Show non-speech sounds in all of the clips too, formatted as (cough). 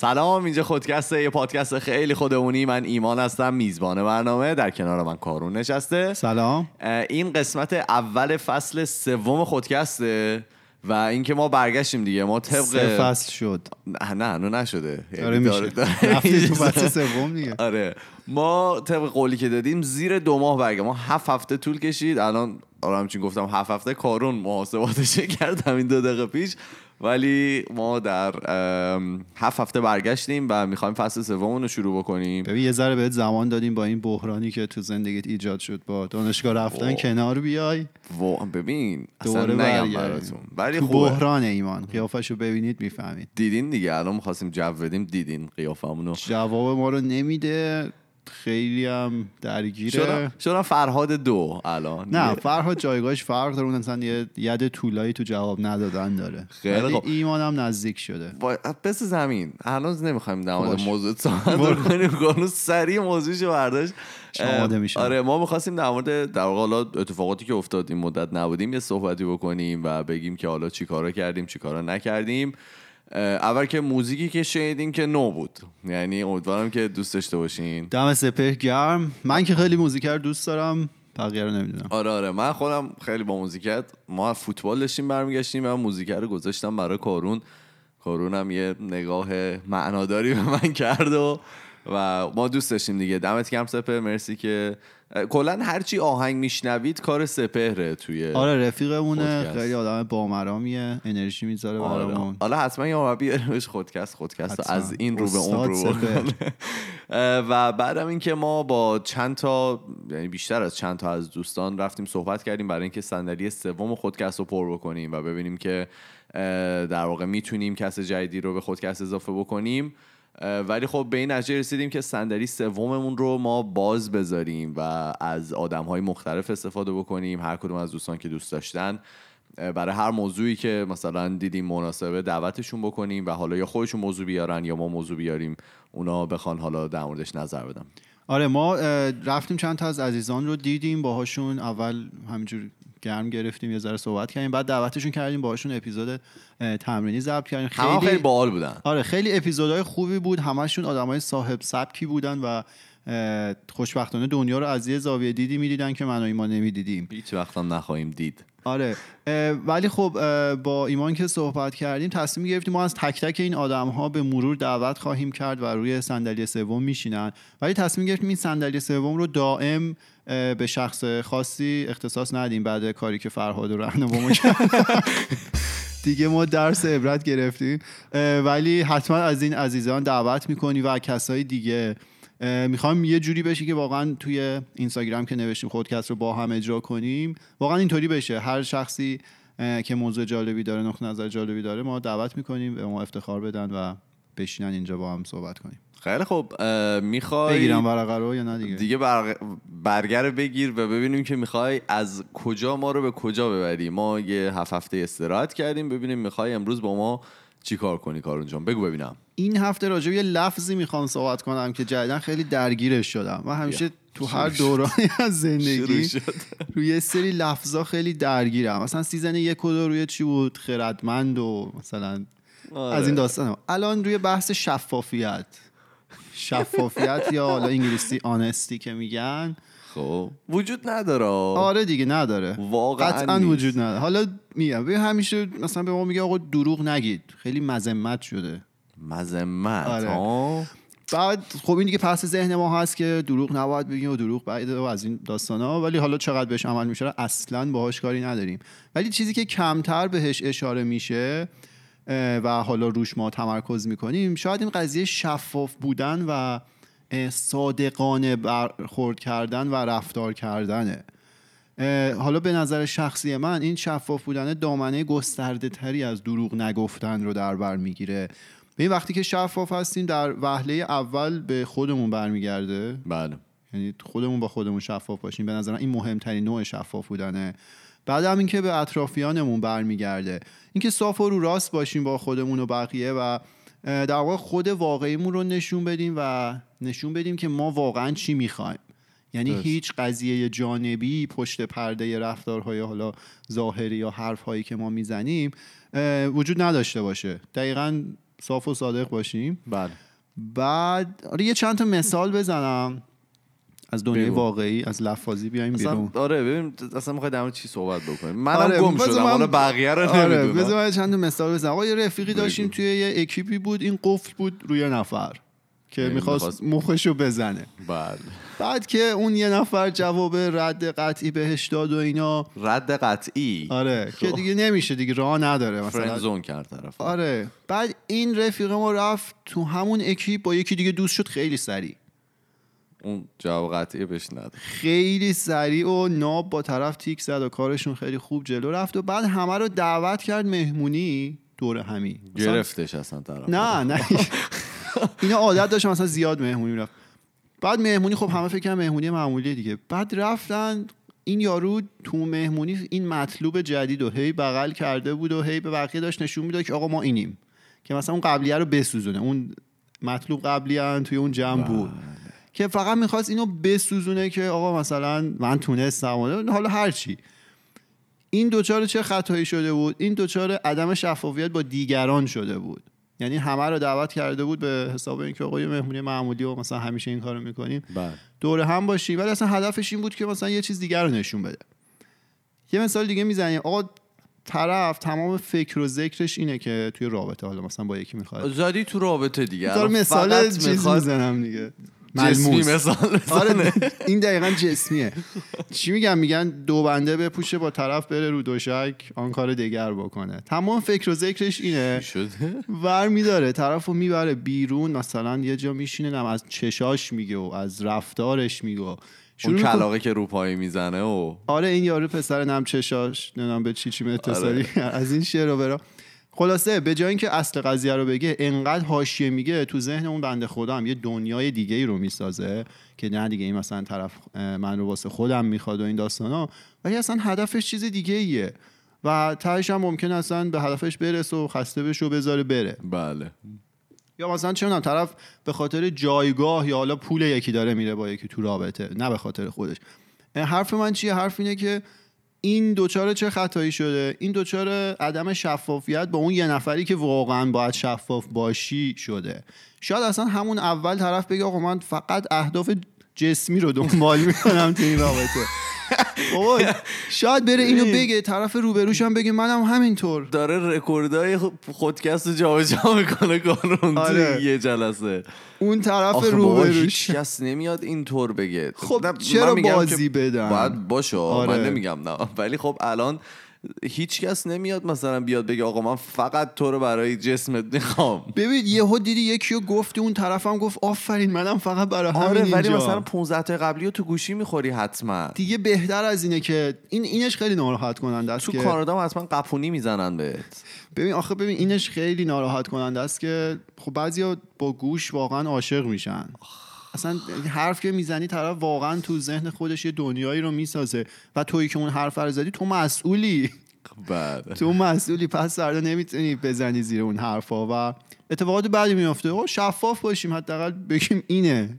سلام اینجا خودکست یه پادکست خیلی خودمونی. من ایمان هستم میزبان برنامه. در کنار من کارون نشسته. سلام. این قسمت اول فصل سوم خودکسته و اینکه ما برگشتیم دیگه. ما طبق سه فصل شد. نه نه نشده. یعنی میشه. داره- (laughs) رفتی تو (laughs) فصل سوم دیگه. آره. ما طبق قولی که دادیم زیر دو ماه برگه. ما هفت هفته طول کشید. الان آره همچین گفتم هفت هفته کارون محاسباتش (laughs) کرد همین دو دقیقه پیش. ولی ما در هفت هفته برگشتیم و می‌خوایم فصل سومون رو شروع بکنیم. ببین یه ذره بهت زمان دادیم با این بحرانی که تو زندگیت ایجاد شد با دانشگاه رفتن اوه. کنار بیای. و ببین اصلا نگم. براتون. ولی تو خوبه بحران ایمان قیافشو ببینید می‌فهمید. دیدین دیگه الان می‌خواستیم جو بدیم دیدین قیافمونو جواب ما رو نمیده. خیلی هم درگیره. شدم فرهاد دو الان. نه فرهاد جایگاهش فرق داره. اون اصلا یه ید طولایی تو جواب ندادن داره. خیلی خوب. ایمان هم نزدیک شده. پس زمین. هنوز نمی‌خوایم در مورد باش. موضوع صحبت کنیم. کانون سریع موضوعشو برداشت. میشم. آره ما می‌خواستیم در مورد در واقع حالا اتفاقاتی که افتاد این مدت نبودیم یه صحبتی بکنیم و بگیم که حالا چیکارا کردیم چیکارا نکردیم. اول که موزیکی که شنیدیم که نو بود. یعنی امیدوارم که دوست داشته باشین. دم سپهر گرم. من که خیلی موزیک رو دوست دارم بقیه رو نمی‌دونم. آره آره. من خودم خیلی با موزیکت ما فوتبال داشتیم برمیگشتیم و موزیک رو گذاشتم برای کارون. کارون هم یه نگاه معناداری به من کرد و و ما دوست داشتیم دیگه. دمت گرم سپهر مرسی که کلا هرچی آهنگ میشنوید کار سپهره توی آره رفیقمونه. خیلی آدم بامرامیه انرژی می‌ذاره آره. برامون حالا حتما یه مربی بهش خودکست خودکست. از این رو به اون رو و بعدم اینکه ما با چند تا یعنی بیشتر از چند تا از دوستان رفتیم صحبت کردیم برای اینکه صندلی سوم خودکست رو پر بکنیم و ببینیم که در واقع می‌تونیم کس جدیدی رو به خودکست اضافه بکنیم ولی خب به این نتیجه رسیدیم که صندلی سوممون رو ما باز بذاریم و از آدم های مختلف استفاده بکنیم هر کدوم از دوستان که دوست داشتن. برای هر موضوعی که مثلا دیدیم مناسبه دعوتشون بکنیم و حالا یا خودشون موضوع بیارن یا ما موضوع بیاریم اونا بخوان حالا در موردش نظر بدن. آره ما رفتیم چند تا از عزیزان رو دیدیم باهاشون اول همینجور گرم گرفتیم یه ذره صحبت کردیم. بعد دعوتشون کردیم باهاشون اپیزود تمرینی ضبط کردیم. هم خیلی باحال بودن. آره خیلی اپیزودهای خوبی بود. همشون آدمای صاحب سبکی بودن و خوشبختانه دنیا رو از یه زاویه دیدی می‌دیدن که من و ایمان نمی‌دیدیم. هیچ وقت هم نخواهیم دید. آره. ولی خب با ایمان که صحبت کردیم تصمیم گرفتیم ما از تک تک این آدم ها به مرور دعوت خواهیم کرد و روی صندلی سوم میشینن. ولی تصمیم گرفتیم این صندلی سوم رو دائم به شخص خاصی اختصاص ندیم بعد کاری که فرهاد و راهنمامون کرد. (laughs) دیگه ما درس عبرت گرفتیم. ولی حتما از این عزیزان دعوت می‌کنی و کسای دیگه می‌خوام یه جوری بشه که واقعا توی اینستاگرام که نوشتیم خودکست رو با هم اجرا کنیم واقعا اینطوری بشه. هر شخصی که موضوع جالبی داره نقطه نظر جالبی داره ما دعوت می‌کنیم به ما افتخار بدن و بشینن اینجا با هم صحبت کنیم. خیلی خب می‌خوای بگیرم ورقه رو یا نه دیگه؟ دیگه برگ... برگر بگیر و ببینیم که می‌خوای از کجا ما رو به کجا ببری. ما یه هفت هفته استراحت کردیم ببینیم می‌خوای امروز با ما چی کار کنی کارون جان؟ بگو ببینم. این هفته راجع یه لفظی می‌خوام صحبت کنم که جدیدا خیلی درگیرش شدم و همیشه تو هر دورانی از زندگی روی سری لفظا خیلی درگیرم. مثلا سیزن یک و دو روی چی بود؟ خردمند و مثلا آره. از این داستان الان روی بحث شفافیت. شفافیت یا حالا انگلیسی آنستی که میگن خب. وجود نداره. آره دیگه نداره. واقعا قطعا نیست. وجود نداره. حالا میگم ببین همیشه مثلا به ما میگه آقا دروغ نگید. خیلی مذمت شده. مذمت آره. ها؟ بعد خب این دیگه پس ذهن ما هست که دروغ نباید بگیم و دروغ بعید و از این داستان ها. ولی حالا چقدر بهش عمل میشه اصلا باهاش کاری نداریم. ولی چیزی که کمتر بهش اشاره میشه و حالا روش ما تمرکز می‌کنیم شاید این قضیه شفاف بودن و صادقانه برخورد کردن و رفتار کردنه. حالا به نظر شخصی من این شفاف بودن دامنه گسترده تری از دروغ نگفتن رو در بر می‌گیره. این وقتی که شفاف هستیم در وهله اول به خودمون برمیگرده. بله. یعنی خودمون با خودمون شفاف باشیم. به نظر این مهمترین نوع شفاف بودنه. بعد هم اینکه به اطرافیانمون برمیگرده. اینکه صاف و رو راست باشیم با خودمون و بقیه و در واقع خود واقعیمون رو نشون بدیم و نشون بدیم که ما واقعا چی می‌خوایم. یعنی درست. هیچ قضیه جانبی پشت پرده رفتارهای حالا ظاهری یا حرفهایی که ما می‌زنیم وجود نداشته باشه. دقیقا صاف و صادق باشیم. بله. بعد آره یه چند تا مثال بزنم. از دنیای. واقعی از لفاظی بیایم اصلا بیرون. آره ببین اصلا می‌خوای در چی صحبت بکنیم؟ منم آره، گم شدم. من- حالا بقیه رو آره نمی‌دونم. من چند تا مثال بزنم. آقا یه رفیقی داشتیم. توی یه اکیپی بود این قفل بود روی نفر که یعنی می‌خواست مخشو بزنه. بله. بعد که اون یه نفر جواب رد قطعی بهش داد و اینا. رد قطعی؟ آره که خب. دیگه نمیشه دیگه راه نداره مثلا. friendzone کرد طرف. آره بعد این رفیق ما رفت تو همون اکیپ با یکی دیگه دوست شد خیلی سریع. اون جواب قطعی بهش نداد. خیلی سریع و ناب با طرف تیک زد و کارشون خیلی خوب جلو رفت و بعد همه رو دعوت کرد مهمونی دور همی گرفتش اصلا طرف. نه نه. اینا عادت داشتن مثلا زیاد مهمونی رفت. بعد مهمونی خب همه فکر مهمونی معمولی دیگه. بعد رفتن این یارو تو مهمونی این مطلوب جدید و هی بغل کرده بود و هی به بقیه داشت نشون می‌داد که آقا ما اینیم. که مثلا اون قبلیه رو بسوزونه. اون مطلوب قبلی توی اون جمع بود. که فقط می‌خواست اینو بسوزونه که آقا مثلا من تونستم حالا هر چی. این دوچار چه خطایی شده بود؟ این دوچار عدم شفافیت با دیگران شده بود. یعنی همه رو دعوت کرده بود به حساب اینکه آقا یه مهمونی معمولی و مثلا همیشه این کارو می‌کنیم. بله. دور هم باشیم ولی اصلا هدفش این بود که مثلا یه چیز دیگر رو نشون بده. یه مثال دیگه می‌زنیم. آقا طرف تمام فکر و ذکرش اینه که توی رابطه حالا مثلا با یکی می‌خواد. زادی تو رابطه دیگه. مثال فقط چیز می‌خواد می‌زنم دیگه. جسمی. مثال آره. این دقیقا جسمیه. چی میگن؟ میگن دو بنده بپوشه با طرف بره رو دوشک آن کار دیگر بکنه. تمام فکر و ذکرش اینه. شده؟ ور میداره طرف رو می‌بره بیرون مثلا یه جا میشینه نم از چشاش میگه و از رفتارش میگه اون کلاقه که رو پایی می‌زنه و آره این یارو پسر نم چشاش نمی‌دونم به چی چی اتصالی آره. از این شعر رو برا خلاصه به جای اینکه اصل قضیه رو بگه انقدر حاشیه میگه تو ذهن اون بنده خدا هم یه دنیای دیگه ای رو می‌سازه که نه دیگه این مثلا طرف من رو واسه خودم می‌خواد و این داستانا ولی اصلا هدفش چیز دیگه ایه و تهش هم ممکن اصلا به هدفش برسه و خسته بشه و بذاره بره. بله. یا مثلا چه طرف به خاطر جایگاه یا حالا پول یکی داره میره با یکی تو رابطه نه به خاطر خودش. حرف من چیه؟ حرف اینه که این دوچار چه خطایی شده؟ این دوچار عدم شفافیت با اون یه نفری که واقعا باید شفاف باشی شده. شاید اصلا همون اول طرف بگه آقا من فقط اهداف جسمی رو دنبال می‌کنم تو این رابطه. بابا شاید بره اینو بگه طرف روبروش هم بگه منم همینطور. داره رکوردای خودکست رو جابجا می‌کنه قانون آره. یه جلسه. اون طرف روبروش. کس نمیاد اینطور بگه. خب چرا بازی بدن؟ باید باشه آره. من نمیگم نه. ولی خب الان هیچ کس نمیاد مثلا بیاد بگه آقا من فقط تو رو برای جسمت می‌خوام. ببین یهو دیدی یکی رو گفتی اون طرفم گفت آفرین منم فقط برای همین آره ولی اینجا. مثلا 15 تا قبلی رو تو گوشی می‌خوری حتما. دیگه بهتر از اینه که این اینش خیلی ناراحت کننده است تو که کانادا حتما قپونی می‌زنن بهت. ببین آخه ببین اینش خیلی ناراحت کننده است که خب بعضیا با گوش واقعا عاشق میشن. اصلا حرف که می‌زنی طرف واقعا تو ذهن خودش یه دنیایی رو می‌سازه. و تویی که اون حرف رو زدی تو مسئولی. بله. تو مسئولی. پس فردا نمی‌تونی بزنی زیر اون حرفا. و اتفاقات بعدی میفته آقا شفاف باشیم. حداقل بگیم اینه.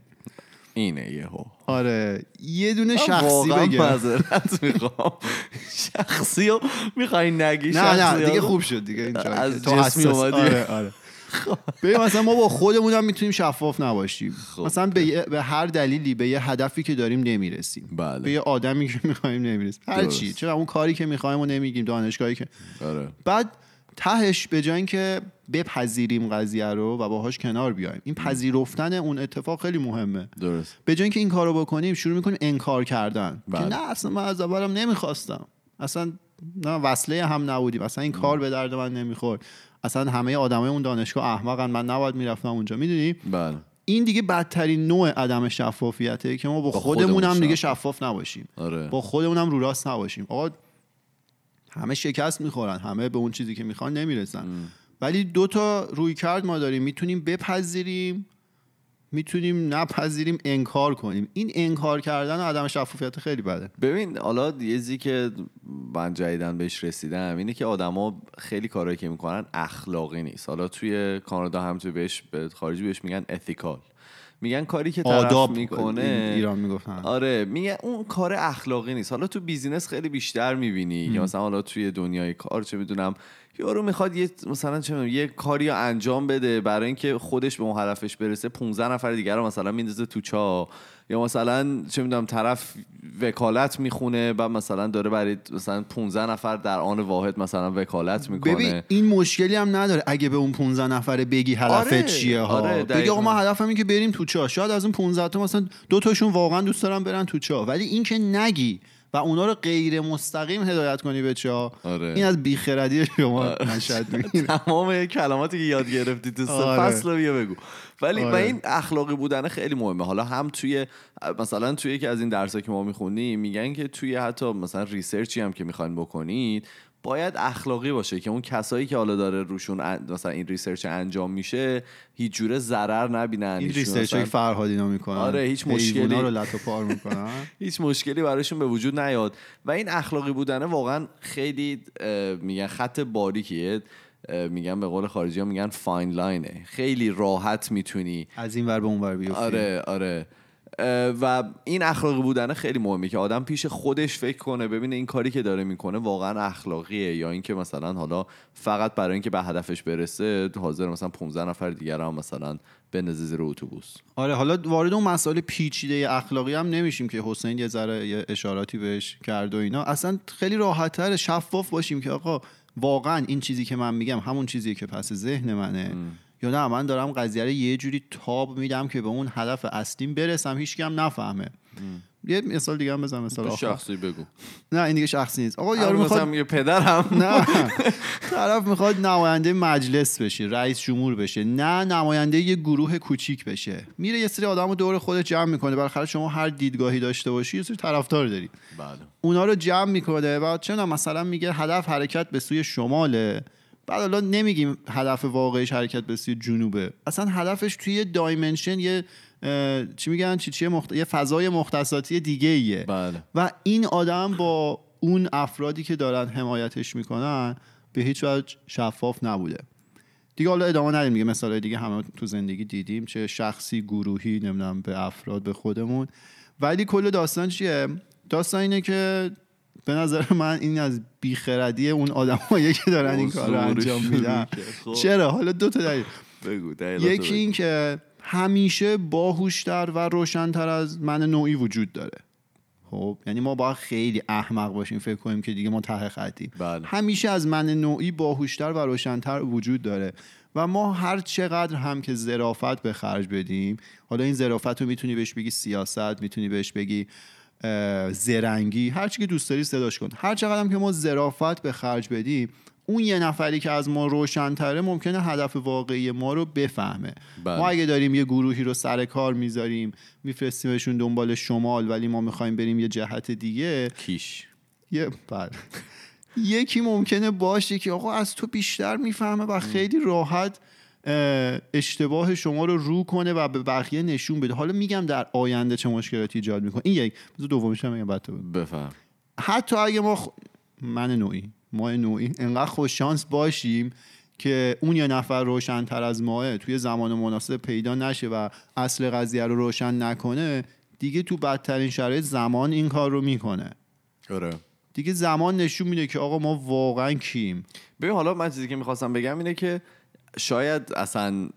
اینه یهو. آره. یه دونه شخصی بگم. معذرت می‌خوام. شخصی رو می‌خوای نگی نه نه دیگه؟ خوب شد دیگه. اینجا از تو جسمی اومدی. آره آره. ببین مثلا ما با خودمون هم می‌تونیم شفاف نباشیم. خب. مثلا به, یه- به هر دلیلی به یه هدفی که داریم نمی‌رسیم. بله. به یه آدمی که می‌خوایم نمی‌رسیم. هر درست. چی چرا؟ اون کاری که می‌خوایم و نمیگیم دانشگاهی که. آره. بعد تهش به جای اینکه بپذیریم قضیه رو و باهاش کنار بیایم. این پذیرفتن اون اتفاق خیلی مهمه. درست. به جای اینکه این کارو بکنیم شروع می‌کنیم انکار کردن. بله. که نه اصلا من از اولم نمی‌خواستم. اصلا نه وصله هم نبودیم. اصلا این کار به درد من نمی‌خورد. اصلا همه آدمای اون دانشگاه احمقن. من نباید می‌رفتم اونجا. می‌دونی؟ بله. این دیگه بدترین نوع عدم شفافیته که ما با, خودمون هم دیگه شفاف. شفاف نباشیم. آره. با خودمون هم رو راست نباشیم. آقا همه شکست می‌خورن. همه به اون چیزی که می‌خوان نمی‌رسن. ولی دو تا روی کرد ما داریم. می‌تونیم بپذیریم. می‌تونیم نپذیریم انکار کنیم. این انکار کردن و عدم شفافیت خیلی بده. ببین حالا یه که من جدیدن بهش رسیدم اینه که آدما خیلی کارهایی که می‌کنن اخلاقی نیست. حالا توی کانادا هم توی بهش به خارجی بهش میگن ethical. میگن کاری که طرف آداب می‌کنه. ایران می‌گفتن. آره میگه اون کار اخلاقی نیست. حالا تو بیزینس خیلی بیشتر می‌بینی. یا مثلا حالا توی دنیای کار چه می‌دونم یارو می‌خواد یه مثلا چه می‌دونم، یه کاری رو انجام بده برای اینکه خودش به اون هدفش برسه. 15 نفر دیگر رو مثلا میندازه تو چاه یا مثلا چه می‌دونم طرف وکالت می‌خونه بعد مثلا داره برای مثلا 15 نفر در آن واحد مثلا وکالت می‌کنه. ببین این مشکلی هم نداره اگه به اون 15 نفره بگی هدفت آره، چیه ها. آره، بگی. آقا ما هدفم که بریم تو چاه. شاید از اون 15 تا مثلا دو تاشون واقعا دوست دارن برن تو چاه. ولی این که نگی و اونا رو غیر مستقیم هدایت کنی به چاه آره. این از بیخردی شما نشد (laughs) می‌گیره تمام کلماتی که یاد گرفتی تو آره. فصل رو بیا بگو ولی و آره. این اخلاقی بودن خیلی مهمه حالا هم توی مثلا توی یکی از این درسایی که ما می‌خونیم میگن که توی حتی مثلا research ی هم که می‌خواین بکنید باید اخلاقی باشه که اون کسایی که حالا داره روشون مثلا این research انجام میشه هیچ جوره ضرر نبینن. این research مثلا فرهاد اینا می‌کنن آره، هیچ مشکلی- رو لط و پار می‌کنن؟ (laughs) هیچ مشکلی براشون به وجود نیاد. و این اخلاقی بودنه واقعا خیلی میگن خط باریکیه. میگن به قول خارجی ها میگن فاین لاینه خیلی راحت می‌تونی از این ور به اون ور بیفتی. آره آره. و این اخلاقی بودنه خیلی مهمه که آدم پیش خودش فکر کنه ببینه این کاری که داره می‌کنه واقعا اخلاقیه یا اینکه مثلا حالا فقط برای اینکه به هدفش برسه حاضر مثلا 15 نفر دیگر هم مثلا بندازه زیر اتوبوس. آره حالا وارد اون مسائل پیچیده اخلاقی هم نمیشیم که حسین یه ذره یه اشاراتی بهش کرد و اینا. اصلا خیلی راحتتر شفاف باشیم که آقا واقعا این چیزی که من میگم همون چیزیه که پس ذهن منه. یا نه من دارم قضیه رو یه جوری تاب میدم که به اون هدف اصلیم برسم هیچ هم نفهمه. یه مثال دیگه هم بزن مثال آخر. شخصی بگو. نه این دیگه شخصی نیست. آقا یارو می‌خواد میگه پدرم. (laughs) نه. طرف می‌خواد نماینده مجلس بشه رئیس جمهور بشه. نه نماینده یه گروه کوچیک بشه. میره یه سری آدم رو دور خودش جمع می‌کنه. بالاخره شما هر دیدگاهی داشته باشی یه سری طرفدار داری. بله. اونا رو جمع می‌کنه و می‌دونم، مثلا میگه هدف حرکت به سوی شماله. بعد حالا نمیگیم هدف واقعیش حرکت به سوی جنوبه. اصلا هدفش توی یه دایمنشن یه چی میگن؟ چی چیه مخت... یه فضای مختصاتی دیگه ایه بله. و این آدم با اون افرادی که دارن حمایتش می‌کنن به هیچ وجه شفاف نبوده. دیگه حالا ادامه ندیم دیگه مثال دیگه همه تو زندگی دیدیم چه شخصی گروهی نمی‌دونم به افراد به خودمون. ولی کل داستان چیه؟ داستان اینه که به نظر من این از بیخردی اون آدمایی که دارن این کار رو انجام میدن. خب. چرا حالا دو تا دلیل بگو یکی. این که همیشه باهوشتر و روشنتر از من نوعی وجود داره خب یعنی ما باید خیلی احمق باشیم فکر کنیم که دیگه ما ته خطیم بله. همیشه از من نوعی باهوشتر و روشنتر وجود داره و ما هر چقدر هم که ظرافت به خرج بدیم حالا این ظرافت رو می‌تونی بهش بگی سیاست می‌تونی بهش بگی زرنگی. هر چی که دوست داری صداش کن. هر چقدر هم که ما ظرافت به خرج بدیم اون یه نفری که از ما روشنتره ممکنه هدف واقعی ما رو بفهمه. بله. ما اگه داریم یه گروهی رو سر کار می‌ذاریم میفرستیمشون دنبال شمال ولی ما می‌خوایم بریم یه جهت دیگه کیش. یه بله. یکی ممکنه باشه که آقا از تو بیشتر می‌فهمه و خیلی راحت اشتباه شما رو رو کنه و به بقیه نشون بده. حالا میگم در آینده چه مشکلاتی ایجاد می‌کنه. این یک. بذار دومیش هم میگم بعد. بفهم. حتی اگه ما خ- من نوعی. ما نوعی. انقدر خوش شانس باشیم که اون یه نفر روشنتر از ماه توی زمان مناسب پیدا نشه و اصل قضیه رو روشن نکنه دیگه تو بدترین شرایط زمان این کار رو می‌کنه. آره. دیگه زمان نشون میده که آقا ما واقعا کیم. ببین حالا من چیزی که می‌خواستم بگم اینه که شاید اصلا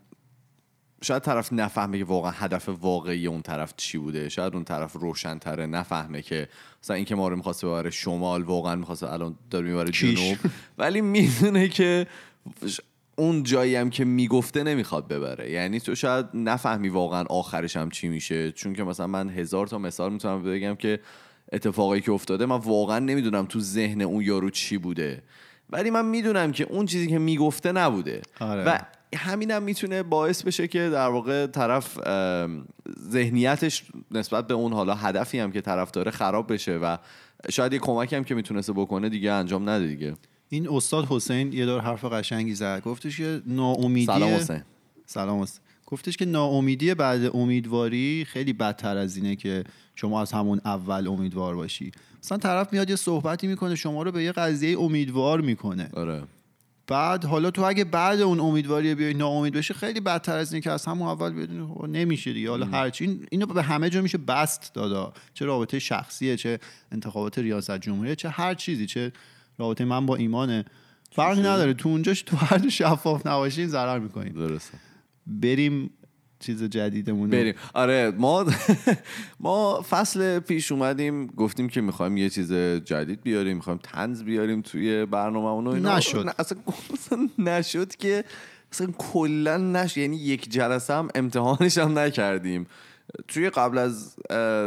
شاید طرف نفهمه که واقعا هدف واقعی اون طرف چی بوده. شاید اون طرف روشنتره نفهمه که مثلا اینکه ما رو می‌خواسته ببره شمال واقعا می‌خواسته الان داره می‌بره. جنوب. ولی می‌دونه که اون جایی هم که می‌گفته نمی‌خواد ببره. یعنی تو شاید نفهمی واقعا آخرش هم چی میشه. چون که مثلا من هزار تا مثال می‌تونم بگم که اتفاقایی که افتاده من واقعا نمی‌دونم تو ذهن اون یارو چی بوده. ولی من می‌دونم که اون چیزی که می‌گفته نبوده. آره. و همینم می‌تونه باعث بشه که در واقع طرف ذهنیتش نسبت به اون حالا هدفی هم که طرف داره خراب بشه و شاید یه کمکی هم که می‌تونسته بکنه دیگه انجام نده دیگه. این استاد حسین یه دور حرف قشنگی زد. گفتش که ناامیدی سلام حسین. سلام حسین. گفتش که ناامیدی بعد امیدواری خیلی بدتر از اینه که شما از همون اول امیدوار باشی. مثلا طرف میاد یه صحبتی می‌کنه شما رو به یه قضیه امیدوار می‌کنه. آره. بعد حالا تو اگه بعد اون امیدواری بیای ناامید بشه خیلی بدتر از اینه که از همون اول بدونی خب نمیشه دیگه. حالا هرچی این اینو به همه جا میشه بست دادا. چه رابطه شخصیه چه انتخابات ریاست جمهوریه چه هر چیزی چه رابطه من با ایمانه. فرقی نداره. تو اونجاش تو هر شفاف نباشین ضرر می‌کنیم درسته. بریم چیز جدیدمون بریم آره ما (laughs) ما فصل پیش اومدیم گفتیم که می‌خوایم یه چیز جدید بیاریم می‌خوایم تنز بیاریم توی برنامه و اینا. نشد. اصلا (laughs) اصلا نشد که اصلا کلا نشد یعنی یک جلسه هم امتحانش هم نکردیم توی قبل از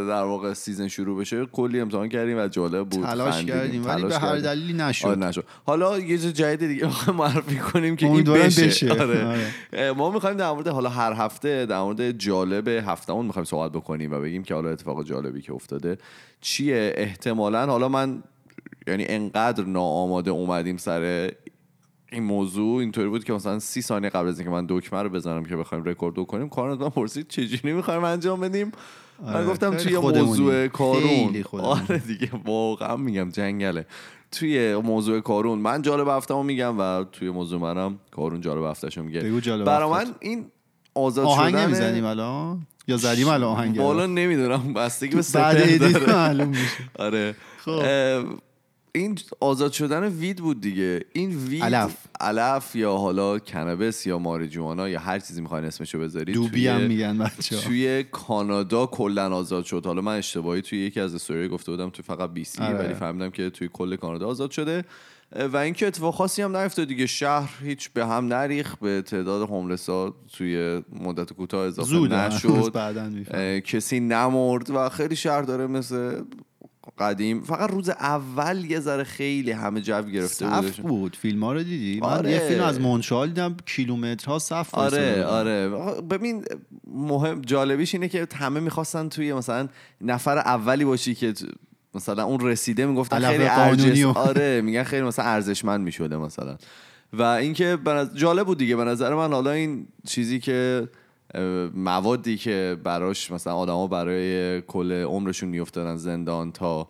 در واقع سیزن شروع بشه کلی امتحان کردیم و جالب بود تلاش کردیم ولی به هر. دلیلی نشد آره نشد حالا یه چیز جدید دیگه می‌خوایم معرفی کنیم که این بشه, بشه. (laughs) آره. آره. ما می‌خوایم در مورد حالا هر هفته در مورد جالب هفتمون می‌خوایم صحبت بکنیم و بگیم که حالا اتفاق جالبی که افتاده چیه احتمالا حالا من یعنی انقدر ناآماده اومدیم سر این موضوع اینطوری بود که مثلا سی ثانیه قبل از اینکه من دکمه رو بزنم که بخوایم رکورد کنیم کارون من پرسید چجوری می‌خوایم انجام بدیم من آره، گفتم توی. موضوع کارون. آره دیگه واقعا میگم جنگله توی موضوع کارون من جالب هفتمو میگم و توی موضوع منم کارون جالب هفتشو میگه برا. من این آزاد آهنگ نمی‌زنیم الان یا زدیم الان آهنگ بالا نمی‌دونم بستگی به بعد. معلوم میشه آره خب. این آزاد شدن وید بود دیگه این وید علف. علف یا حالا کنبس یا ماریجوانا یا هر چیزی می‌خواین اسمشو بذارید دوبی هم میگن بچه توی کانادا کلا آزاد شد. حالا من اشتباهی توی یکی از استوری گفته بودم توی فقط بی سی آره. ولی فهمیدم که توی کل کانادا آزاد شده. و اینکه اتفاق خاصی هم نیفتاد دیگه. شهر هیچ به هم نریخ به تعداد هوملسا توی مدت کوتاه اضافه زود نشد. کسی نمرد و خیلی شهر داره مثل قدیم فقط روز اول یه ذره خیلی همه جو گرفته صف بودش. بود. فیلم ها رو دیدی؟ من آره. یه فیلم از مونترال دیدم کیلومترها صف آره. آره. ببین مهم جالبیش اینه که همه می‌خواستن توی مثلا نفر اولی باشی که مثلا اون رسیده می‌گفتن خیلی ارزش آره میگن خیلی مثلا ارزشمند می‌شده مثلا. و اینکه جالب بود دیگه. به نظر من حالا این چیزی که موادی که براش مثلا آدما برای کل عمرشون میافتادن زندان تا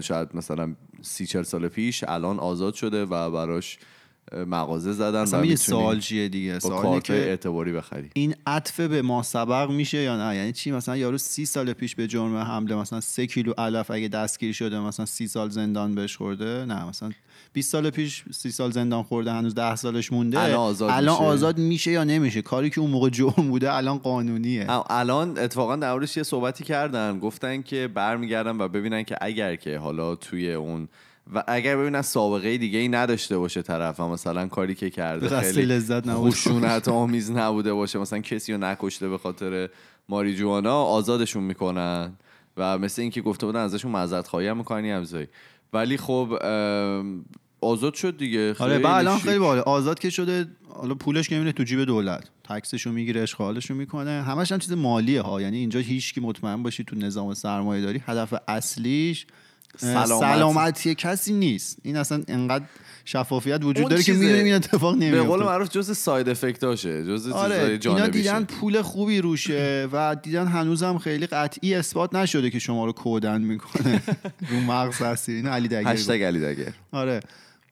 شاید مثلا سی چل سال پیش الان آزاد شده و براش مغازه زدن اصلا یه سوال چیه دیگه با سوال که اعتباری بخری این عطف به ما سبق میشه یا نه؟ یعنی چی؟ مثلا یارو سی سال پیش به جرم حمله مثلا سه کیلو علف اگه دستگیر شده مثلا سی سال زندان بهش خورده؟ نه مثلا 20 سال پیش سی سال زندان خورده هنوز ده سالش مونده. الان آزاد الان میشه. آزاد میشه یا نمیشه؟ کاری که اون موقع جرم بوده الان قانونیه. الان اتفاقا در یه صحبتی کردن گفتن که برمیگردن و ببینن که اگر که حالا توی اون و اگر ببینن سابقه دیگه ای نداشته باشه طرف و مثلا کاری که کرده خیلی لذت خشونت آمیز نبوده باشه مثلا کسی رو نکشته به خاطر ماریجوانا آزادشون می‌کنن و مثل اینکه گفته بودن ازشون معذرت خواهی هم می‌کنن یه همزایی. ولی خب آزاد شد دیگه. آره بعد الان شیک. خیلی باحال. آزاد که شده حالا پولش که میره تو جیب دولت. تکسشو می‌گیره اشغالشو می‌کنه. همش هم چیز مالیه ها. یعنی اینجا هیچ کی مطمئن باشی تو نظام سرمایه داری هدف اصلیش سلامت. سلامتی کسی نیست. این اصلا انقدر شفافیت وجود داره که. می‌دونیم این اتفاق به قول نمیفته معروف جز side effect اشه جز آره اینا دیدن پول خوبی روشه و دیدن هنوزم خیلی قطعی اثبات نشده که شما رو کودن می‌کنه. (laughs) رو مغز هستی این علی گفت. هشتگ علی دگر. آره.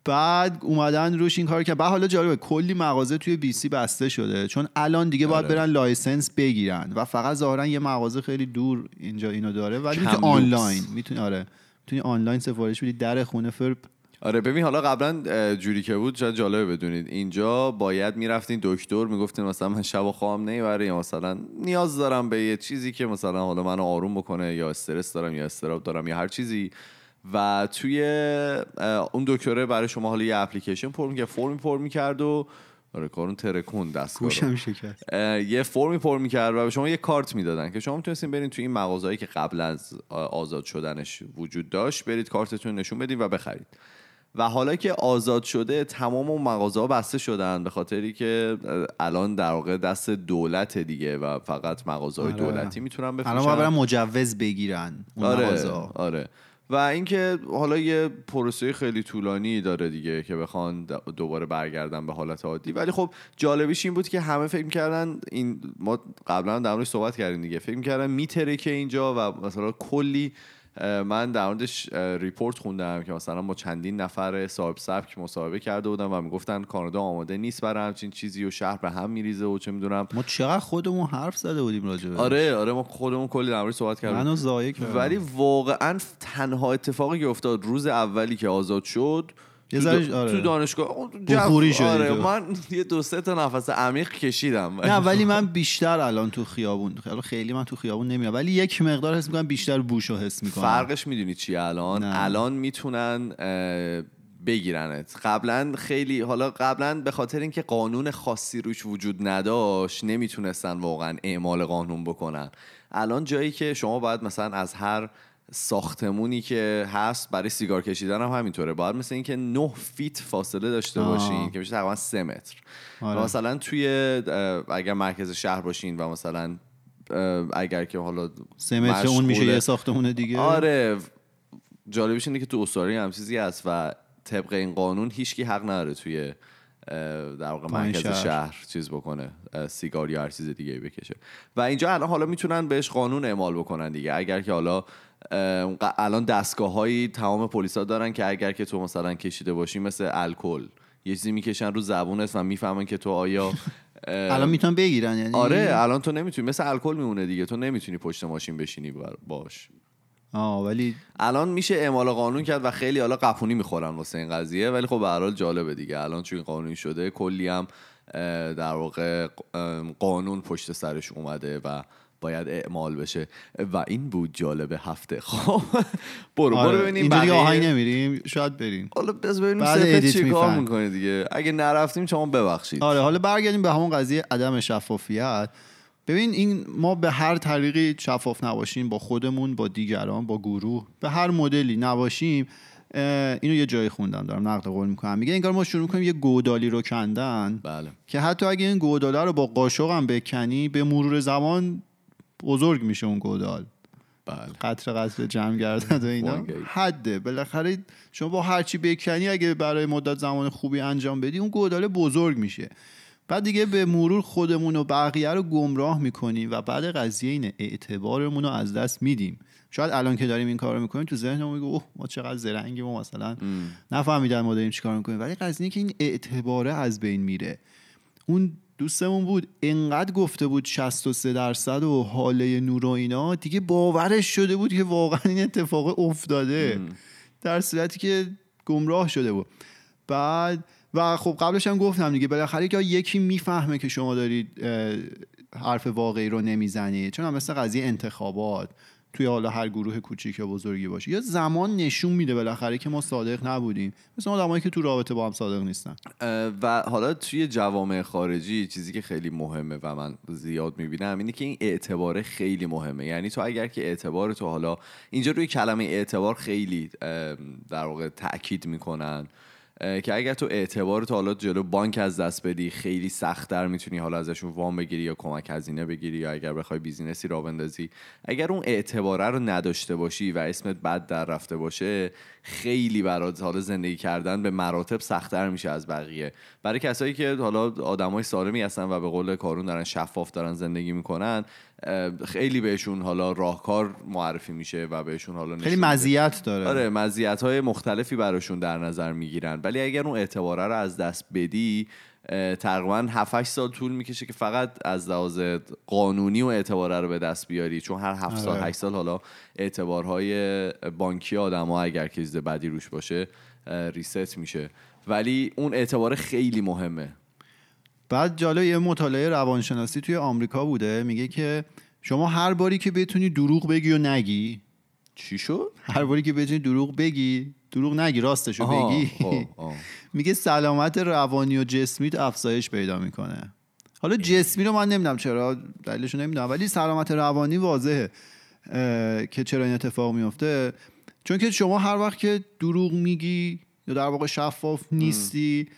بعد اومدن روش این کار که بعد حالا جالبه کلی مغازه توی BC بسته شده. چون الان دیگه باید آره. برن license بگیرن و فقط ظاهرا یه مغازه خیلی دور اینجا اینو داره ولی لوکس. آنلاین. می‌تونی آره. می‌تونی آنلاین سفارش بدی در خونه فرب آره ببین حالا قبلا جوری که بود شاید جالبه بدونید. اینجا باید می‌رفتین دکتر می‌گفتین مثلا من شب و خواب نمی‌بره یا مثلا نیاز دارم به یه چیزی که مثلا حالا منو آروم بکنه یا استرس دارم یا استراب دارم یا هر چیزی. و توی اون دکتره برای شما حالا یه اپلیکیشن پر می‌کرد فرمی پر می‌کرد و آره کارون ترکون رو. گوشم شکست. یه فرمی پر می‌کرد و به شما یه کارت می‌دادن که شما می‌تونستین برین توی این مغازهایی که قبل از آزاد شدنش وجود داشت برید کارتتون نشون بدین و بخرید. و حالا که آزاد شده تمام اون مغازه ها بسته شدن به خاطری که الان در واقع دست دولت دیگه و فقط مغازه های آره. دولتی می‌تونن بفروشن. الان برن مجوز بگیرن اون آره مغازه آره. و اینکه حالا یه پروسه خیلی طولانی داره دیگه که بخوان دوباره برگردن به حالت عادی. ولی خب جالبیش این بود که همه فکر کردن این ما قبلا هم در صحبت کردیم دیگه. فکر کردن میتره که اینجا و مثلا کلی من در موردش ریپورت خوندم که مثلا با چندین نفر صاحب سبک مصاحبه کرده بودم و می‌گفتن کانادا آماده نیست برای همچین چیزی و شهر به هم میریزه و چه می‌دونم. ما چقدر خودمون حرف زده بودیم راجع آره آره ما خودمون کلی در صحبت کردیم. منو زایه ولی واقعا تنها اتفاقی که افتاد روز اولی که آزاد شد یه ذره- آره. تو دانشگاه بخوری شدی آره. من یه دو سه تا نفس عمیق کشیدم نه (laughs) ولی من بیشتر الان تو خیابون خیلی خیلی من تو خیابون نمیرم ولی یک مقدار حس می‌کنم بیشتر بوشو حس می‌کنم فرقش می‌دونی چیه الان نه. الان می‌تونن بگیرنت قبلا خیلی حالا قبلا به خاطر اینکه قانون خاصی روش وجود نداشت نمی‌تونستن واقعا اعمال قانون بکنن الان جایی که شما باید مثلا از هر ساختمونی که هست برای سیگار کشیدن هم همینطوره باید مثل اینکه 9 فیت فاصله داشته آه. باشین که میشه تقریبا 3 متر آره. و مثلا توی اگر مرکز شهر باشین و مثلا اگر که حالا سه متر اون میشه یه ساختمون دیگه آره جالبش اینه که تو استرالیا هم چیزی هست و طبق این قانون هیچکی حق نداره توی در واقع مرکز شهر. شهر. چیز بکنه سیگار یا هر چیز دیگه بکشه و اینجا الان حالا می‌تونن بهش قانون اعمال بکنن دیگه اگر که حالا الان دستگاه هایی تمام پلیسا دارن که اگر که تو مثلا کشیده باشی مثل الکل یه چیزی می‌کشن رو زبونت و می‌فهمن که تو آیا (laughs) الان می‌تونن بگیرن یعنی آره الان تو نمی‌تونی مثل الکل میمونه دیگه تو نمی‌تونی پشت ماشین بشینی باش آه ولی الان میشه اعمال قانون کرد و خیلی حالا قپونی می‌خورن واسه این قضیه ولی خب به هر حال جالبه دیگه. الان چون قانونی شده کلی هم در واقع قانون پشت سرش اومده و باید اعمال بشه. و این بود جالب هفته. (laughs) خب برو آره. برو ببینیم اینجوری آهنگ نمیریم شاید بریم. حالا بز ببینیم سپت ادیت چی کار. می‌کنه دیگه. اگه نرفتیم شما ببخشید. آره حالا برگردیم به همون قضیه عدم شفافیت. ببین این ما به هر طریقی شفاف نباشیم با خودمون با دیگران با گروه به هر مدلی نباشیم اینو یه جایی خوندم دارم نقد قول می‌کنم. میگه انگار ما شروع می‌کنیم یه گودالی رو کندن بله. که حتی اگه این گوداله رو با قاشق هم بکنی به مرور زمان بزرگ میشه اون گودال. بله. قطر قطر جمع گردد و اینا. حده. بالاخره شما با هرچی بکنی اگه برای مدت زمان خوبی انجام بدی اون گوداله بزرگ میشه. بعد دیگه به مرور خودمون و بقیه رو گمراه می‌کنیم و بعد قضیه اینه اعتبارمون رو از دست میدیم. شاید الان که داریم این کار رو می‌کنیم تو ذهنمون میگه اوه ما چقدر زرنگیم و مثلا نفهمیدن ما داریم چیکار می‌کنیم. ولی قضیه اینه که این اعتباره از بین میره. اون دوستمون بود انقدر گفته بود 63 درصد و حاله نور و اینا دیگه باورش شده بود که واقعا این اتفاق افتاده. در صورتی که گمراه شده بود. بعد و خب قبلش هم گفتم دیگه بالاخره که یکی می‌فهمه که شما دارید حرف واقعی رو نمی‌زنید چون هم مثل قضیه انتخابات توی حالا هر گروه کوچیک یا بزرگی باشه. یا زمان نشون میده بالاخره که ما صادق نبودیم. مثل آدمایی که تو رابطه با هم صادق نیستن. و حالا توی جوامع خارجی چیزی که خیلی مهمه و من زیاد می‌بینم اینه که این اعتبار خیلی مهمه. یعنی تو اگر که اعتبار تو حالا اینجا روی کلمه اعتبار خیلی در واقع تاکید می‌کنن که اگر تو اعتبار تو حالا جلو بانک از دست بدی خیلی سختتر می‌تونی حالا ازشون وام بگیری یا کمک هزینه بگیری یا اگر بخوای بیزینسی را بندازی. اگر اون اعتباره رو نداشته باشی و اسمت بد در رفته باشه خیلی برات حالا زندگی کردن به مراتب سختتر میشه از بقیه. برای کسایی که حالا آدمای سالمی هستن و به قول کارون دارن شفاف دارن زندگی می‌کنن خیلی بهشون حالا راهکار معرفی میشه و بهشون حالا خیلی. مزیت داره. آره مزیت های مختلفی براشون در نظر می‌گیرن. ولی اگر اون اعتباره رو از دست بدی تقریبا 7 8 سال طول می‌کشه که فقط از لحاظ قانونی و اعتباره رو به دست بیاری چون هر 7 سال آره. 8 سال حالا اعتبارهای بانکی آدما اگر که بدی روش باشه ریست میشه ولی اون اعتبار خیلی مهمه بعد جالب یه مطالعه روانشناسی توی آمریکا بوده میگه که شما هر باری که بتونی دروغ بگی و نگی چی شد؟ هر باری که بتونی دروغ بگی دروغ نگی راستشو بگی خب، آه. میگه سلامت روانی و جسمیت افزایش پیدا می‌کنه. حالا جسمی رو من نمی‌دونم چرا دلیلش رو نمی‌دونم ولی سلامت روانی واضحه که چرا این اتفاق میفته چون که شما هر وقت که دروغ میگی یا در واقع شفاف نیستی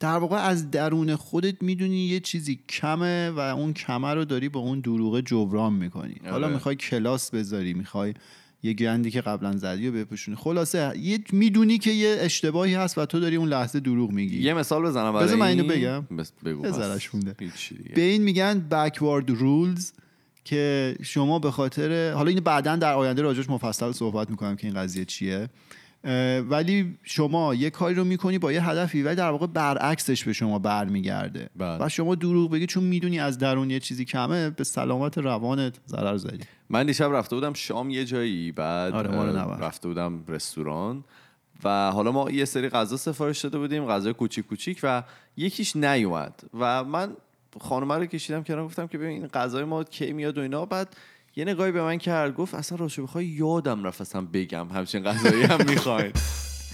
در واقع از درون خودت می‌دونی یه چیزی کمه و اون کمه رو داری با اون دروغ جبران می‌کنی. حالا آره. می‌خوای کلاس بذاری می‌خوای یه گندی که قبلا زدی و بپوشونی خلاصه یه می‌دونی که یه اشتباهی هست و تو داری اون لحظه دروغ میگی یه مثال بزنم برای من اینو این؟ بگم. بگو مونده. به این میگن backward rules که شما به خاطر حالا اینو بعدا در آینده راجعش مفصل صحبت می‌کنم که این قضیه چیه ولی شما یه کاری رو می‌کنی با یه هدفی ولی در واقع برعکسش به شما برمیگرده بله. و شما دروغ بگی چون می‌دونی از درون یه چیزی کمه به سلامت روانت ضرر زدی من دیشب رفته بودم شام یه جایی بعد آره،. رفته بودم رستوران و حالا ما یه سری غذا سفارش داده بودیم غذا کوچیک کوچیک و یکیش نیومد و من خانم رو کشیدم کنار گفتم که ببین این غذای ما کی میاد و اینا بعد یه نگاهی به من کرد گفت اصلا راستش بخوای یادم رفت اصلا بگم همچین غذایی هم می‌خواین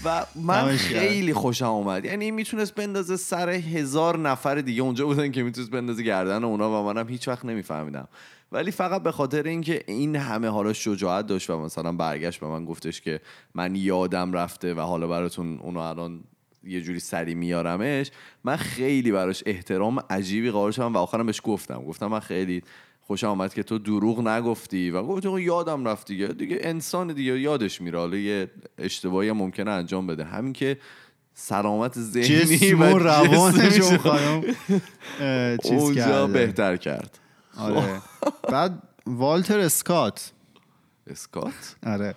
و من. خیلی خوشم اومد یعنی می‌تونست بندازه سر هزار نفر دیگه اونجا بودن که می‌تونست بندازه گردن اونا و منم هیچ وقت نمیفهمیدم ولی فقط به خاطر اینکه این همه حالا شجاعت داشت و مثلا برگشت به من گفتش که من یادم رفته و حالا براتون اونو الان یه جوری سری میارمش من خیلی براش احترام عجیبی قائل شدم و آخرم بهش گفتم. گفتم من خیلی خوشم آمد که تو دروغ نگفتی و گفت یادم رفت دیگه. دیگه انسان دیگه یادش میره. حالا یه اشتباهی هم ممکنه انجام بده. همین که سلامت ذهنی و روانش جسمش اون خانم اونجا بهتر کرد. آره. بعد والتر اسکات. اسکات؟ آره.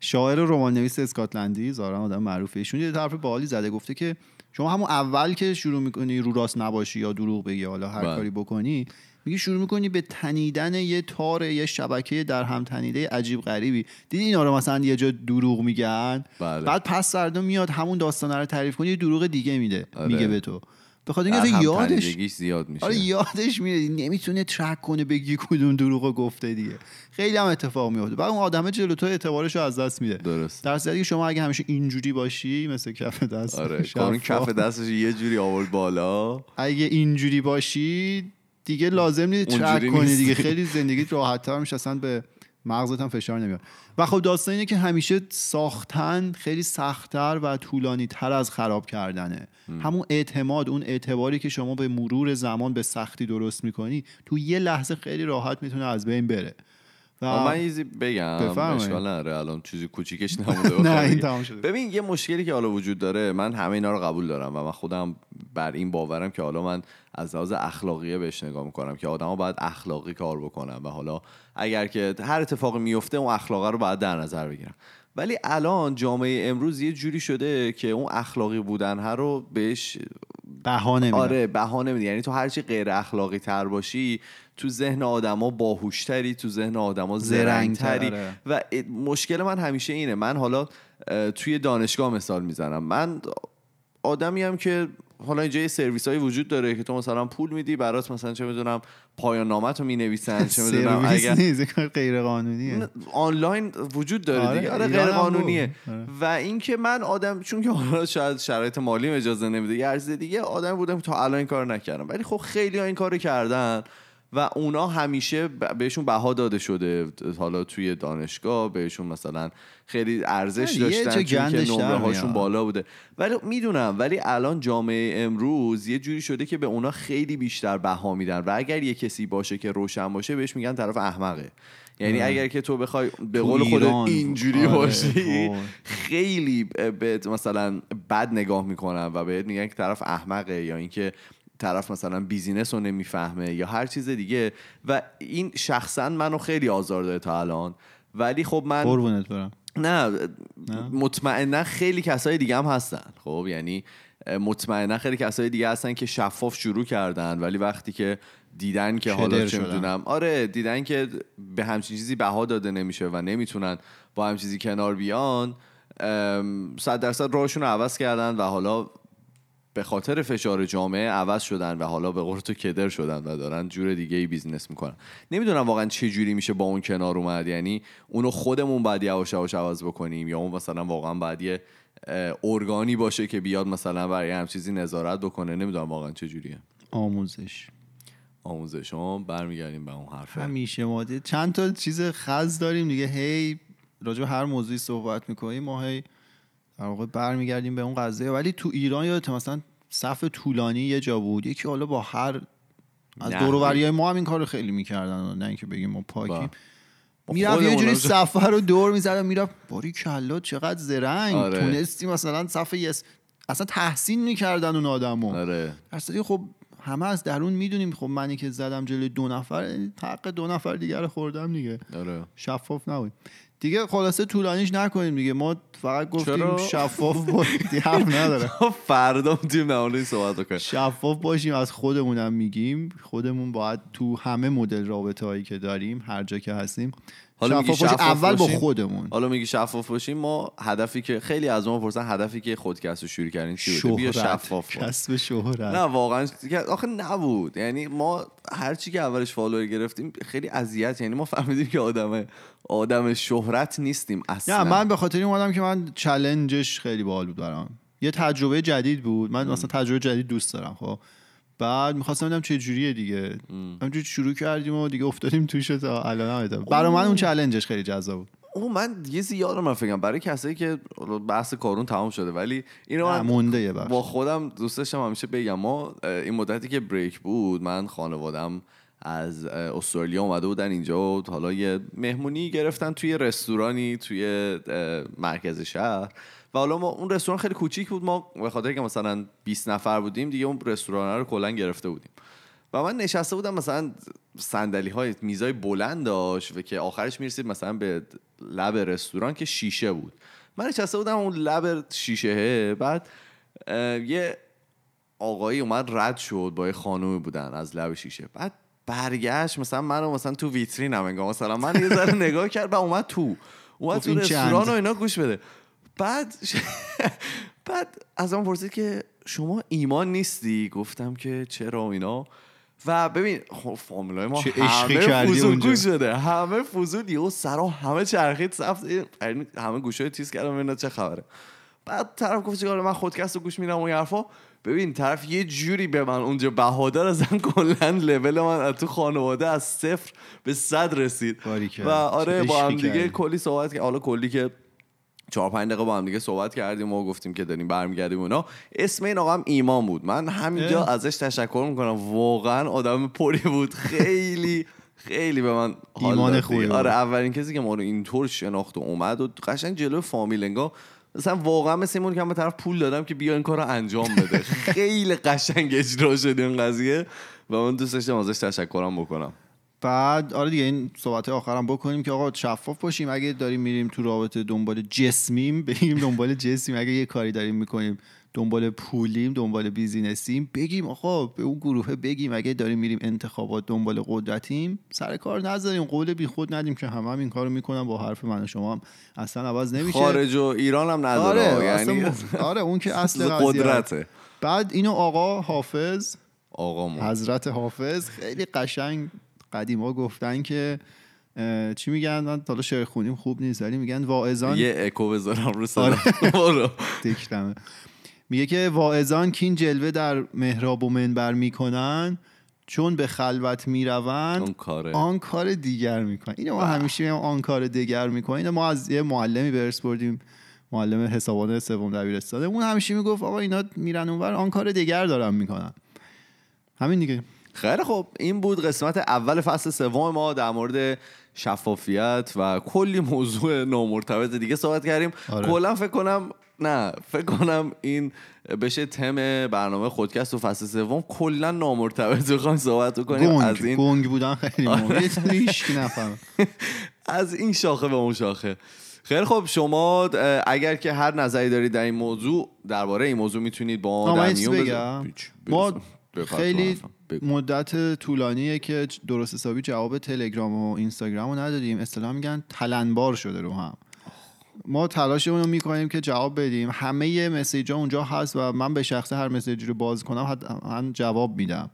شاعر و رمان نویس اسکاتلندی ظاهرا آدم معروفه. ایشون یه طرف بالی زده گفته که شما همون اول که شروع می‌کنی رو راست نباشی یا دروغ بگی حالا هر بله. کاری بکنی میگی شروع می‌کنی به تنیدن یه تار یه شبکه در هم تنیده عجیب غریبی. دیدی اینا رو مثلا یه جا دروغ میگن؟ بله. بعد پس فردا میاد همون داستانه رو تعریف کنی یه دروغ دیگه میده. آره. میگه به تو. به خاطر اینکه یادش زیاد میشه. آره یادش میره. نمی‌تونه ترک کنه بگی کدوم دروغ گفته دیگه. خیلی هم اتفاق میفته بعد اون آدمه جلو تو اعتبارش رو از دست میده. درست. در صورتی که شما اگه همیشه اینجوری باشی مثل کف دست آره. کارون کف دستش یه جوری آورد بالا. اگه اینجوری باشی دیگه لازم نیست ترک کنی. دیگه. خیلی زندگیت راحت تر میشه. اصلا به مغزت هم فشار نمیاد و خب داستان اینه که همیشه ساختن خیلی سختتر و طولانی تر از خراب کردنه. همون اعتماد اون اعتباری که شما به مرور زمان به سختی درست می‌کنی تو یه لحظه خیلی راحت می‌تونه از بین بره. من یه چیزی بگم. اشکال نداره الان چیزی کوچیکش (laughs) نمونده نه این. تمام شده. ببین یه مشکلی که حالا وجود داره من همه اینا رو قبول دارم و من خودم بر این باورم که حالا من از لحاظ اخلاقیه بهش نگاه می‌کنم که آدما باید اخلاقی کار بکنن و حالا اگر که هر اتفاقی میفته اون اخلاقه رو باید در نظر بگیرم. ولی الان جامعه امروز یه جوری شده که اون اخلاقی بودن ها رو بهش بهانه میدن. آره بهانه یعنی تو هرچی غیر اخلاقی تر باشی تو ذهن آدما باهوشتری تو ذهن آدما زرنگ‌تر، زرنگتری. آره. و مشکل من همیشه اینه. من حالا توی دانشگاه مثال می‌زنم. من آدمی هم که حالا اینجا یه سرویس هایی وجود داره که تو مثلا پول میدی برات مثلا چه می‌دونم پایان نامت رو می‌نویسن چه (laughs) می‌دونم اگر نیست غیر قانونیه آنلاین وجود داره آره، دیگه. آره غیر قانونیه. آره. و اینکه من آدم چون که حالا شاید شرایط مالی اجازه نمیده یه دیگه آدم بودم که تا الان این کار نکردم. ولی خب خیلی ها این کارو کردن. و اونا همیشه بهشون بها داده شده حالا توی دانشگاه بهشون مثلا خیلی ارزش داشتن چون که نمره هاشون. بالا بوده ولی می‌دونم ولی الان جامعه امروز یه جوری شده که به اونا خیلی بیشتر بها میدن و اگر یه کسی باشه که روشن باشه بهش میگن طرف احمقه یعنی آره. اگر که تو بخوای به قول ایران. اینجوری آره، باشی. خیلی بهت مثلا بد نگاه می‌کنن و بهت میگن که طرف احمقه یا اینکه طرف مثلا بیزینس رو نمی‌فهمه یا هر چیز دیگه. و این شخصا منو خیلی آزار داده تا الان. ولی خب من قربونت برم. نه مطمئنا خیلی کسای دیگه هم هستن. خب یعنی مطمئنا خیلی کسای دیگه هستن که شفاف شروع کردن. ولی وقتی که دیدن که حالا چه. می‌دونم آره دیدن که به همچین چیزی بها داده نمیشه و نمی‌تونن با همچین چیزی کنار بیان صد درصد راهشون رو عوض کردن و حالا به خاطر فشار جامعه عوض شدن و حالا به قول تو کدر شدن و دارن جور دیگه ای بیزینس می‌کنن. نمی‌دونم واقعا چه جوری میشه با اون کنار اومد. یعنی اونو خودمون باید یواش یواش عوض بکنیم یا اون مثلا واقعا باید یه ارگانی باشه که بیاد مثلا برای هم چیزی نظارت بکنه. نمی‌دونم واقعا چه جوریه. آموزش. آموزش. ها برمیگردیم به اون حرف. همیشه ما دید- چند تا چیز خز داریم دیگه. هی راجع هر موضوعی صحبت می‌کنیم. ما هی در واقع برمیگردیم به اون قضیه. ولی تو ایران یادت مثلا صف طولانی یه جا بود. یکی حالا با هر از. دوروبری ما هم این کار رو خیلی می‌کردن. نه اینکه بگیم ما پاکیم. می‌رفت یه جوری صفحه رو دور می‌زد می‌رفت باری کلا چقدر زرنگ. آره. تونستی مثلا صفحه یه اصلا تحسین می‌کردن اون آدمو. آره. اصلا خب همه از درون می‌دونیم خب منی که زدم جلوی دو نفر حق دو نفر دیگر خوردم دیگه. آره. شفاف نبود. دیگه خلاصه طولانیش نکنیم دیگه. ما فقط گفتیم چرا؟ شفاف باشیم (laughs) حرف نداره. (laughs) فردا می‌تونیم در صحبت بکنیم شفاف باشیم از خودمونم میگیم. خودمون باید تو همه مدل رابطه هایی که داریم هر جا که هستیم حالا میگی شفاف باشیم شفاف اول با باشیم؟ خودمون. حالا میگی شفاف باشیم ما هدفی که خیلی از ما پرسن هدفی که خودکست رو شروع کردین چی بوده؟ بیا شفاف کسب شهرت. نه واقعا. آخه نبود. یعنی ما هر چی که اولش فالوور گرفتیم خیلی اذیت. یعنی ما فهمیدیم که آدم آدم شهرت نیستیم اصلا. نه من به خاطر این اومدم که من چلنجش خیلی باحال بود برام. یه تجربه جدید بود. من مثلا تجربه جدید دوست دارم خب. بعد می‌خواستم ببینم چه جوریه دیگه. همینجوری شروع کردیم و دیگه افتادیم توش تا الان هم برای من اون چلنجش خیلی جذاب بود. او من یه زیاد من فکرم برای کسایی که بحث کارون تمام شده ولی اینو من مونده با خودم دوست داشتم همیشه بگم. ما این مدتی که بریک بود من خانوادم از استرالیا اومده بودن اینجا و حالا یه مهمونی گرفتن توی رستورانی توی مرکز شهر. و حالا ما اون رستوران خیلی کوچیک بود. ما به خاطر که مثلا 20 نفر بودیم دیگه اون رستوران رو کلا گرفته بودیم. و من نشسته بودم مثلا صندلی های میزای بلند داشت و که آخرش می‌رسید مثلا به لب رستوران که شیشه بود. من نشسته بودم اون لب شیشه بعد یه آقایی اومد رد شد با یه خانومی بودن از لب شیشه. بعد برگشت مثلا منو مثلا تو ویترینم انگار. مثلا من یه ذره (laughs) نگاه کرد و اومد تو. اومد گفت تو رستوران؟ و اینا گوش بده. بعد (laughs) بعد از من پرسید که شما ایمان نیستی؟ گفتم که چرا و اینا؟ و ببین خب فامیلای ما همه. گوش شده. همه فضول یهو سرا همه چرخید سفت یعنی همه گوشای تیز کردم ببینم چه خبره. بعد طرف گفت چیکار من خودکست رو گوش میدم و این حرفا. ببین طرف یه جوری به من اونجا بهادار ازن (laughs) کلا لول من از تو خانواده از صفر به صد رسید. و آره با هم دیگه. کلی صحبت کرد حالا کلی که چهار پنج دقیقه با هم دیگه صحبت کردیم و گفتیم که داریم برمیگردیم و اینا. اسم این آقا هم ایمان بود. من همینجا. ازش تشکر می‌کنم. واقعا آدم پری بود. خیلی خیلی به من حال ایمان خوبی. آره اولین کسی که ما رو اینطور شناخت و اومد و قشنگ جلو فامیل انگار مثلا واقعا مثل این که من به طرف پول دادم که بیا این کار رو انجام بده. (laughs) خیلی قشنگ اجرا شد این قضیه و من دوست داشتم ازش تشکرم بکنم. بعد آره دیگه این صحبت آخرم بکنیم که آقا شفاف باشیم. اگه داریم میریم تو رابطه دنبال جسمیم بگیم دنبال جسمیم. اگه یه کاری داریم می‌کنیم دنبال پولیم دنبال بیزینسیم بگیم آقا به اون گروه بگیم. اگه داریم میریم انتخابات دنبال قدرتیم سر کار نذاریم. قول بی خود ندیم که همه هم این کارو می‌کنن. با حرف من و شما هم اصلا عوض نمیشه. خارج و ایران هم نداره. آره یعنی (laughs) آره اون که اصل قدرته. بعد اینو آقا حافظ آقا ما حضرت حافظ خیلی قشنگ قدیما گفتن که چی میگن؟ من حالا شعر خونیم خوب نیست ولی میگن واعظان یه اکو بذارم رو صدا آره. (laughs) میگه که واعظان که این جلوه در محراب و منبر می‌کنن چون به خلوت می‌روند اون کاره. آن کار دیگر می‌کنن. اینو ما همیشه میگیم آن کار دیگر می‌کنن. اینو ما از یه معلمی به ارث بردیم معلم حسابان سوم دبیرستان اون همیشه می‌گفت آقا اینا میرن اونور آن کار دیگر دارن می‌کنن. همین دیگه. خیلی خب این بود قسمت اول فصل سوم ما در مورد شفافیت و کلی موضوع نامرتبط دیگه صحبت کردیم. آره. کلا فکر کنم نه فکر کنم این بشه تم برنامه خودکست و فصل سوم. کلا نامرتبط بخوایم صحبت کنیم. از گنگ این گنگ بودن خیلی کی نفهمه. (laughs) از این شاخه به اون شاخه. خیلی خب شما اگر که هر نظری دارید در این موضوع درباره این موضوع می‌تونید با ما ما خیلی. مدت طولانیه که درست حسابی جواب تلگرام و اینستاگرام رو ندادیم. اصطلاح میگن تلنبار شده رو هم. ما تلاشمون رو می‌کنیم که جواب بدیم. همه مسیج ها اونجا هست و من به شخص هر مسیجی رو باز کنم حتما جواب میدم.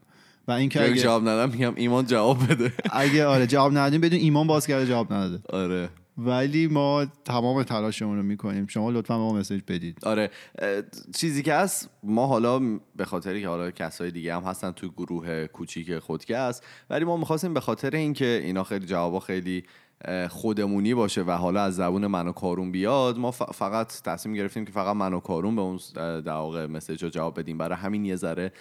و اینکه اگه اگه, جواب ندم میگم ایمان جواب بده. اگه آره جواب ندادیم بدون ایمان باز کرده جواب نداده. آره. ولی ما تمام تلاشمون رو می‌کنیم. شما لطفا ما مسیج بدید. آره چیزی که هست ما حالا به خاطری که حالا کسای دیگه هم هستن تو گروه کوچیک خودکست ولی ما می‌خواستیم به خاطر اینکه اینا خیلی جوابا خیلی خودمونی باشه و حالا از زبون من و کارون بیاد ما فقط تصمیم گرفتیم که فقط من و کارون به اون در واقع مسیج رو جواب بدیم. برای همین یه ذره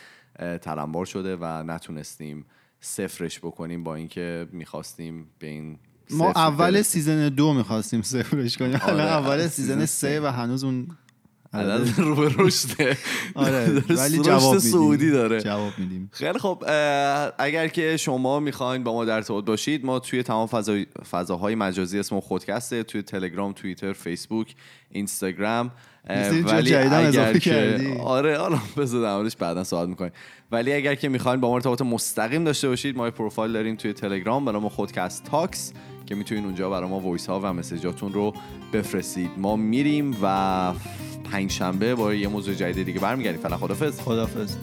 تلمبار شده و نتونستیم صفرش بکنیم با اینکه می‌خواستیم به این ما اول. season دو می‌خواستیم صفرش کنیم الان آره، اول season سه. و هنوز اون عدد رو به رشده آره (laughs) ولی جواب. صعودی داره جواب میدیم خیلی خب اگر که شما می‌خواین با ما در ارتباط باشید ما توی تمام فضای فضاهای مجازی اسم خودکسته توی تلگرام توییتر فیسبوک اینستاگرام اینجا جدیداً اضافه کردی. آره حالا بذار در بعدا صحبت می‌کنیم ولی اگر که می‌خواین با ما ارتباط مستقیم داشته باشید ما پروفایل داریم توی تلگرام برای ما خودکست Talks که می‌تونین اونجا برای ما voice ها و message اتون رو بفرستید. ما میریم و پنج شنبه با یه موضوع جدید دیگه برمیگردیم. فعلا خدافظ خدافظ